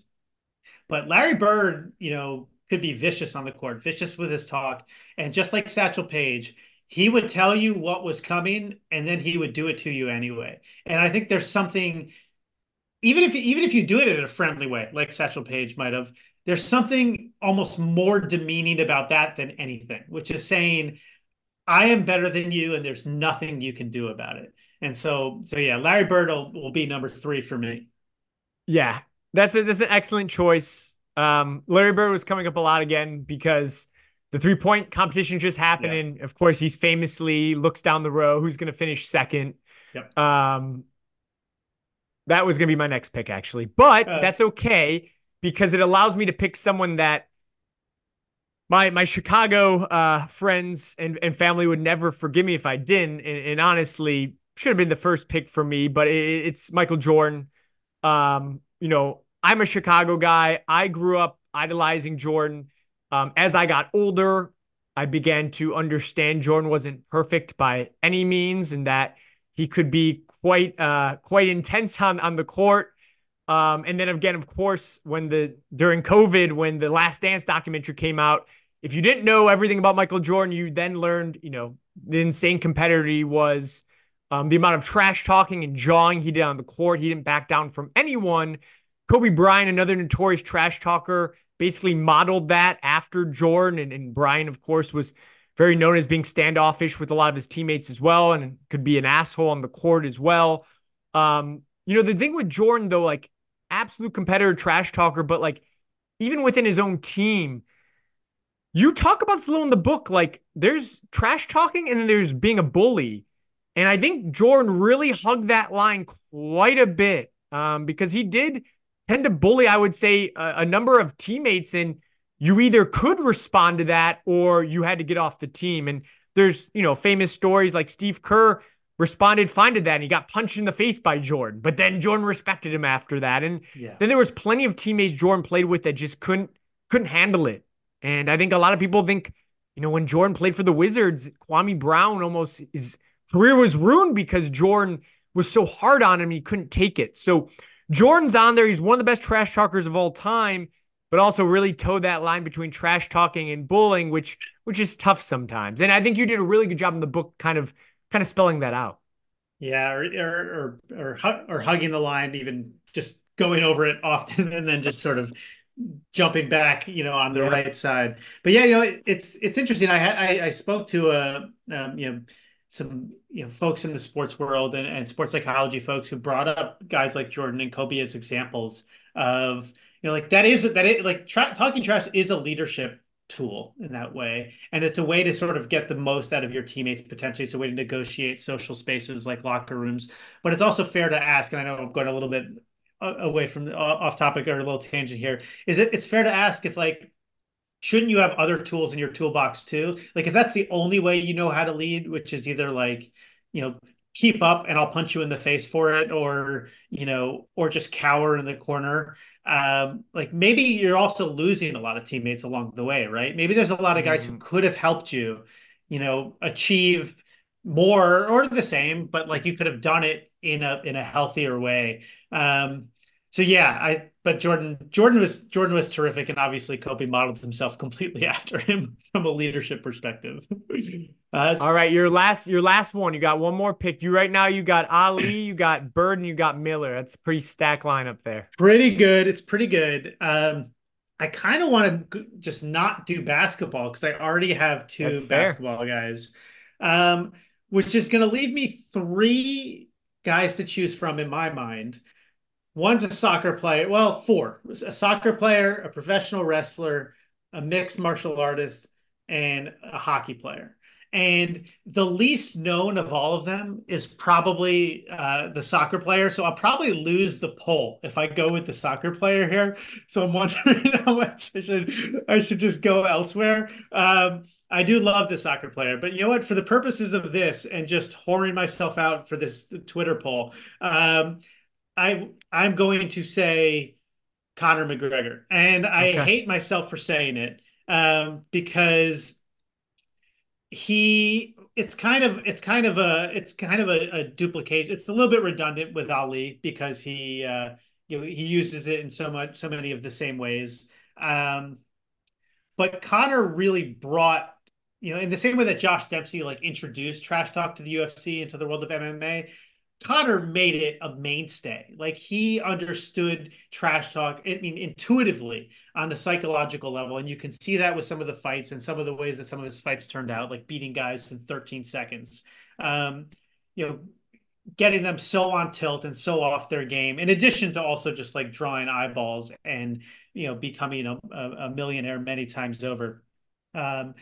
but Larry Bird, you know, could be vicious on the court, vicious with his talk. And just like Satchel Paige, he would tell you what was coming and then he would do it to you anyway. And I think there's something even if even if you do it in a friendly way, like Satchel Paige might have, there's something almost more demeaning about that than anything, which is saying, I am better than you and there's nothing you can do about it. And so so yeah, Larry Bird will, will be number three for me. Yeah, that's a, that's an excellent choice. Um, Larry Bird was coming up a lot again because the three point competition just happened, yeah. and of course he's famously looks down the row who's going to finish second. Yep. Um, that was going to be my next pick actually, but uh, that's okay because it allows me to pick someone that my my Chicago uh, friends and, and family would never forgive me if I didn't, and, and honestly should have been the first pick for me, but it, it's Michael Jordan. Um, you know, I'm a Chicago guy. I grew up idolizing Jordan. Um, as I got older, I began to understand Jordan wasn't perfect by any means, and that he could be quite uh, quite intense on on the court. Um, and then again, of course, when the during COVID, when the Last Dance documentary came out, if you didn't know everything about Michael Jordan, you then learned, you know, the insane competitor he was, um, the amount of trash talking and jawing he did on the court. He didn't back down from anyone. Kobe Bryant, another notorious trash talker, basically modeled that after Jordan. And, and Bryant, of course, was very known as being standoffish with a lot of his teammates as well, and could be an asshole on the court as well. Um, you know, the thing with Jordan, though, like absolute competitor, trash talker, but like even within his own team, you talk about little in the book. Like there's trash talking and then there's being a bully. And I think Jordan really hugged that line quite a bit um, because he did tend to bully, I would say, a, a number of teammates, and you either could respond to that or you had to get off the team. And there's, you know, famous stories like Steve Kerr responded fine to that and he got punched in the face by Jordan. But then Jordan respected him after that. And yeah. then there was plenty of teammates Jordan played with that just couldn't couldn't handle it. And I think a lot of people think, you know, when Jordan played for the Wizards, Kwame Brown almost his career was ruined because Jordan was so hard on him he couldn't take it. So Jordan's on there. He's one of the best trash talkers of all time, but also really towed that line between trash talking and bullying, which which is tough sometimes. And I think you did a really good job in the book kind of kind of spelling that out. Yeah, or or or or, or hugging the line, even just going over it often, and then just sort of jumping back, you know, on the yeah. right side. But yeah, you know, it, it's it's interesting. I had I, I spoke to a um, you know some you know folks in the sports world and, and sports psychology folks who brought up guys like Jordan and Kobe as examples of you know like that is that it like tra- talking trash is a leadership tool in that way. And it's a way to sort of get the most out of your teammates potentially. It's a way to negotiate social spaces like locker rooms. But it's also fair to ask, and I know I'm going a little bit away from off topic or a little tangent here, is it it's fair to ask if like shouldn't you have other tools in your toolbox too? Like if that's the only way you know how to lead, which is either like, you know, keep up and I'll punch you in the face for it, or you know, or just cower in the corner um, like maybe you're also losing a lot of teammates along the way, right? Maybe there's a lot of guys mm-hmm. who could have helped you, you know, achieve more or the same, but like you could have done it in a in a healthier way. Um, so yeah, I but Jordan Jordan was Jordan was terrific, and obviously Kobe modeled himself completely after him from a leadership perspective. uh, All right, your last your last one. You got one more pick. You right now you got Ali, you got Bird, and you got Miller. That's a pretty stack lineup there. Pretty good. It's pretty good. Um, I kind of want to just not do basketball because I already have two That's basketball fair. guys, um, which is going to leave me three guys to choose from in my mind. One's a soccer player. Well, four: a soccer player, a professional wrestler, a mixed martial artist, and a hockey player. And the least known of all of them is probably uh, the soccer player. So I'll probably lose the poll if I go with the soccer player here. So I'm wondering how much I should I should just go elsewhere. Um, I do love the soccer player, but you know what? For the purposes of this and just whoring myself out for this Twitter poll, um, I I'm going to say Conor McGregor, and I okay. hate myself for saying it um, because he it's kind of it's kind of a it's kind of a, a duplication. It's a little bit redundant with Ali because he uh, you know he uses it in so much so many of the same ways. Um, but Conor really brought you know in the same way that Josh Dempsey like introduced trash talk to the UFC into the world of MMA Conor made it a mainstay. Like he understood trash talk, I mean, intuitively on the psychological level. And you can see that with some of the fights and some of the ways that some of his fights turned out, like beating guys in 13 seconds. Um, you know, getting them so on tilt and so off their game, in addition to also just like drawing eyeballs and, you know, becoming a, a millionaire many times over. Um,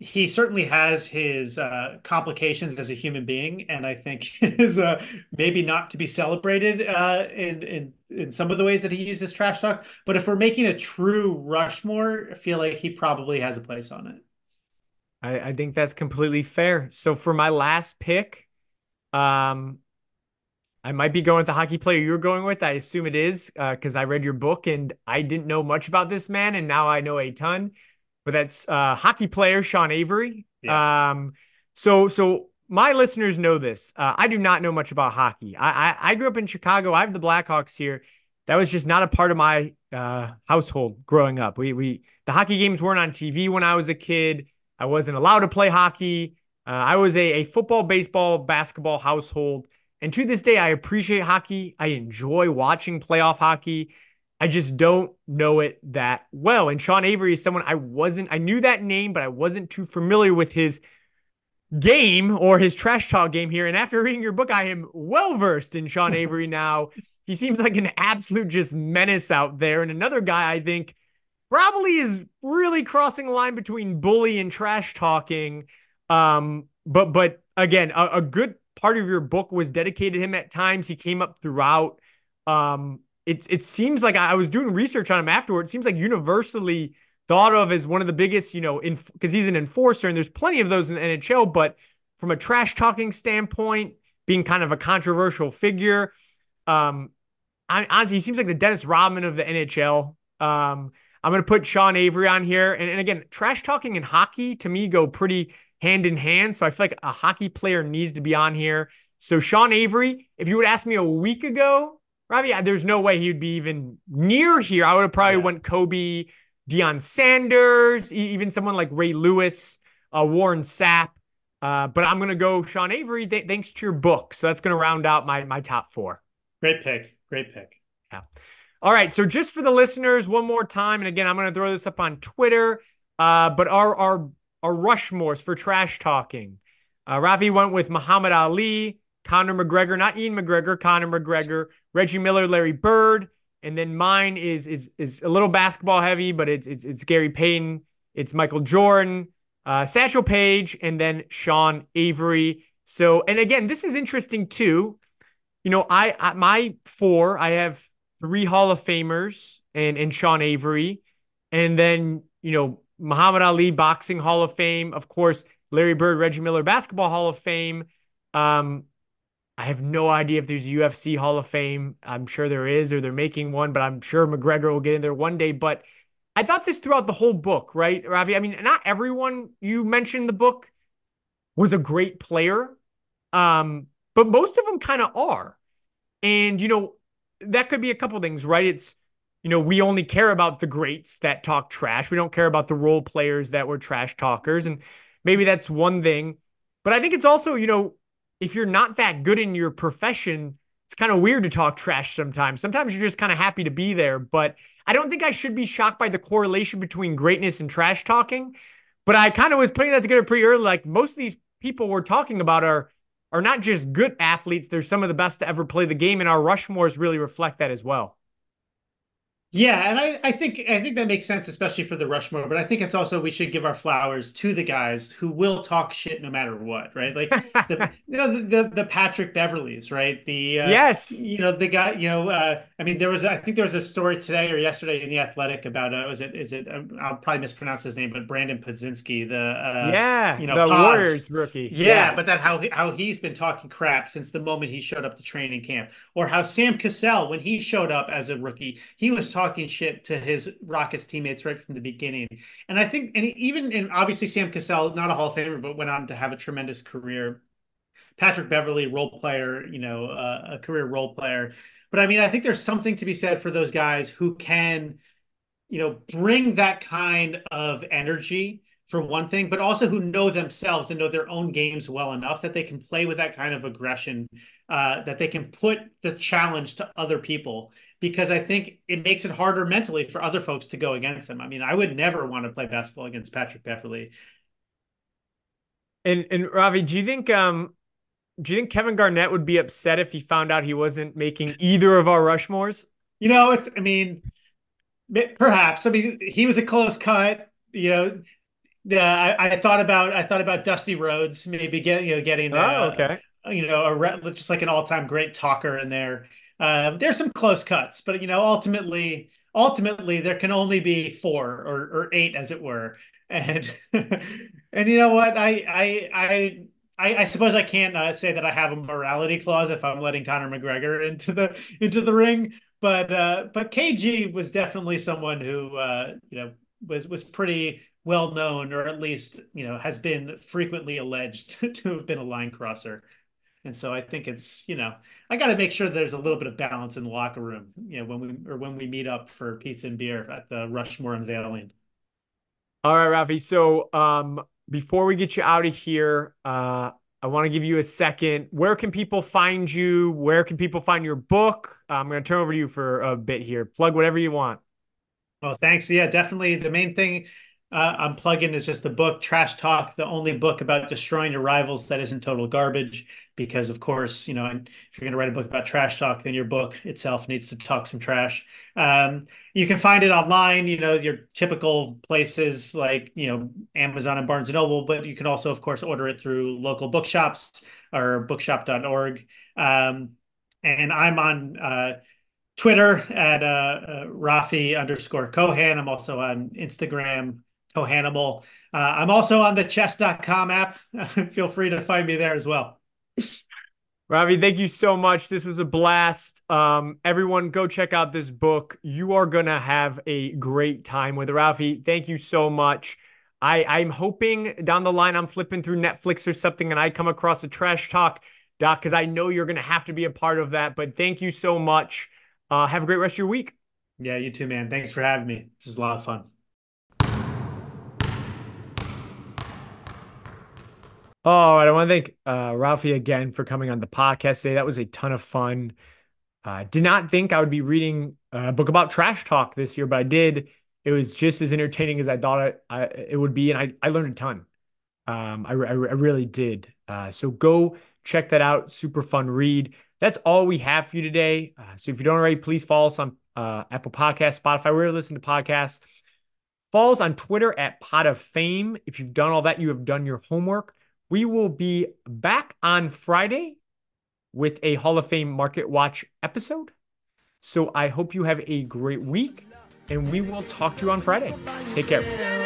he certainly has his uh, complications as a human being, and I think is uh, maybe not to be celebrated uh, in, in in some of the ways that he uses trash talk. But if we're making a true Rushmore, I feel like he probably has a place on it. I, I think that's completely fair. So for my last pick, um, I might be going with the hockey player you're going with. I assume it is because uh, I read your book and I didn't know much about this man, and now I know a ton but that's uh, hockey player Sean Avery. Yeah. Um, so so my listeners know this. Uh, I do not know much about hockey. I, I, I grew up in Chicago. I have the Blackhawks here. That was just not a part of my uh, household growing up. We we the hockey games weren't on TV when I was a kid. I wasn't allowed to play hockey. Uh, I was a, a football, baseball, basketball household. And to this day, I appreciate hockey. I enjoy watching playoff hockey. I just don't know it that well. And Sean Avery is someone I wasn't, I knew that name, but I wasn't too familiar with his game or his trash talk game here. And after reading your book, I am well versed in Sean Avery now. He seems like an absolute just menace out there. And another guy I think probably is really crossing the line between bully and trash talking. Um, but but again, a, a good part of your book was dedicated to him at times. He came up throughout. Um, it it seems like I was doing research on him afterward. It seems like universally thought of as one of the biggest, you know, because he's an enforcer and there's plenty of those in the NHL. But from a trash talking standpoint, being kind of a controversial figure. Um, I, honestly, he seems like the Dennis Rodman of the NHL. Um, I'm going to put Sean Avery on here. And, and again, trash talking and hockey to me go pretty hand in hand. So I feel like a hockey player needs to be on here. So Sean Avery, if you would ask me a week ago, Rafi, there's no way he'd be even near here. I would have probably yeah. went Kobe, Deion Sanders, even someone like Ray Lewis, uh, Warren Sapp. Uh, but I'm going to go Sean Avery th- thanks to your book. So that's going to round out my my top four. Great pick. Great pick. Yeah. All right. So just for the listeners, one more time, and again, I'm going to throw this up on Twitter. Uh, but our our our Rushmores for trash talking. Uh, Ravi went with Muhammad Ali, Conor McGregor, not Ian McGregor, Conor McGregor, Reggie Miller, Larry Bird, and then mine is is is a little basketball heavy, but it's it's it's Gary Payton, it's Michael Jordan, uh, Satchel Paige, and then Sean Avery. So, and again, this is interesting too. You know, I, I my four, I have three Hall of Famers and and Sean Avery, and then you know Muhammad Ali boxing Hall of Fame, of course, Larry Bird, Reggie Miller basketball Hall of Fame. Um, I have no idea if there's a UFC Hall of Fame. I'm sure there is, or they're making one, but I'm sure McGregor will get in there one day. But I thought this throughout the whole book, right, Rafi? I mean, not everyone you mentioned the book was a great player, um, but most of them kind of are. And, you know, that could be a couple things, right? It's, you know, we only care about the greats that talk trash. We don't care about the role players that were trash talkers. And maybe that's one thing. But I think it's also, you know, if you're not that good in your profession, it's kind of weird to talk trash sometimes. Sometimes you're just kind of happy to be there. But I don't think I should be shocked by the correlation between greatness and trash talking. But I kind of was putting that together pretty early. Like most of these people we're talking about are are not just good athletes, they're some of the best to ever play the game. And our Rushmores really reflect that as well. Yeah, and I, I think I think that makes sense, especially for the Rushmore. But I think it's also we should give our flowers to the guys who will talk shit no matter what, right? Like the you know the, the, the Patrick Beverleys, right? The uh, yes, you know the guy, you know, uh, I mean, there was I think there was a story today or yesterday in the Athletic about uh, was it is it um, I'll probably mispronounce his name, but Brandon Podzinski, the uh, yeah, you know, the Pods. Warriors rookie, yeah, yeah, but that how how he's been talking crap since the moment he showed up to training camp, or how Sam Cassell when he showed up as a rookie, he was talking talking shit to his Rockets teammates right from the beginning. And I think, and even, and obviously Sam Cassell, not a Hall of Famer, but went on to have a tremendous career. Patrick Beverley, role player, you know, uh, a career role player. But I mean, I think there's something to be said for those guys who can, you know, bring that kind of energy for one thing, but also who know themselves and know their own games well enough that they can play with that kind of aggression, uh, that they can put the challenge to other people because I think it makes it harder mentally for other folks to go against them. I mean, I would never want to play basketball against Patrick Beverley. And and Rafi, do you think um do you think Kevin Garnett would be upset if he found out he wasn't making either of our Rushmores? You know, it's I mean, perhaps. I mean, he was a close cut. You know, yeah, I, I thought about I thought about Dusty Rhodes maybe get you know getting oh okay you know a just like an all time great talker in there. Um, there's some close cuts, but you know, ultimately, ultimately, there can only be four or, or eight, as it were. And and you know what? I I I. I, suppose I can't uh, say that I have a morality clause if I'm letting Conor McGregor into the into the ring, but uh, but KG was definitely someone who uh, you know was was pretty well known, or at least you know has been frequently alleged to have been a line crosser. And so I think it's, you know, I got to make sure there's a little bit of balance in the locker room, you know, when we or when we meet up for pizza and beer at the Rushmore unveiling. All right, Rafi. So um, before we get you out of here, uh, I want to give you a second. Where can people find you? Where can people find your book? I'm going to turn over to you for a bit here. Plug whatever you want. Oh, thanks. Yeah, definitely. The main thing uh, I'm plugging is just the book Trash Talk, the only book about destroying your rivals that isn't total garbage because of course you know if you're going to write a book about trash talk then your book itself needs to talk some trash. Um, you can find it online you know your typical places like you know amazon and barnes and noble but you can also of course order it through local bookshops or bookshop.org um, and i'm on uh, twitter at uh, uh, rafi underscore kohan i'm also on instagram kohanimal uh, i'm also on the chess.com app. Feel free to find me there as well Rafi, thank you so much. This was a blast. Um, everyone, go check out this book. You are gonna have a great time with Rafi. Thank you so much. I, I'm hoping down the line I'm flipping through Netflix or something and I come across a trash talk doc because I know you're gonna have to be a part of that. But thank you so much. Uh, have a great rest of your week. Yeah, you too, man. Thanks for having me. This is a lot of fun. All right, I want to thank uh, Ralphie again for coming on the podcast today. That was a ton of fun. I uh, did not think I would be reading a book about trash talk this year, but I did. It was just as entertaining as I thought it, I, it would be, and I, I learned a ton. Um, I, I, I really did. Uh, so go check that out. Super fun read. That's all we have for you today. Uh, so if you don't already, please follow us on uh, Apple Podcast, Spotify, wherever you listen to podcasts. Follow us on Twitter at Pod of Fame. If you've done all that, you have done your homework. We will be back on Friday with a Hall of Fame Market Watch episode. So I hope you have a great week and we will talk to you on Friday. Take care.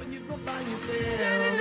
Up you go find yourself.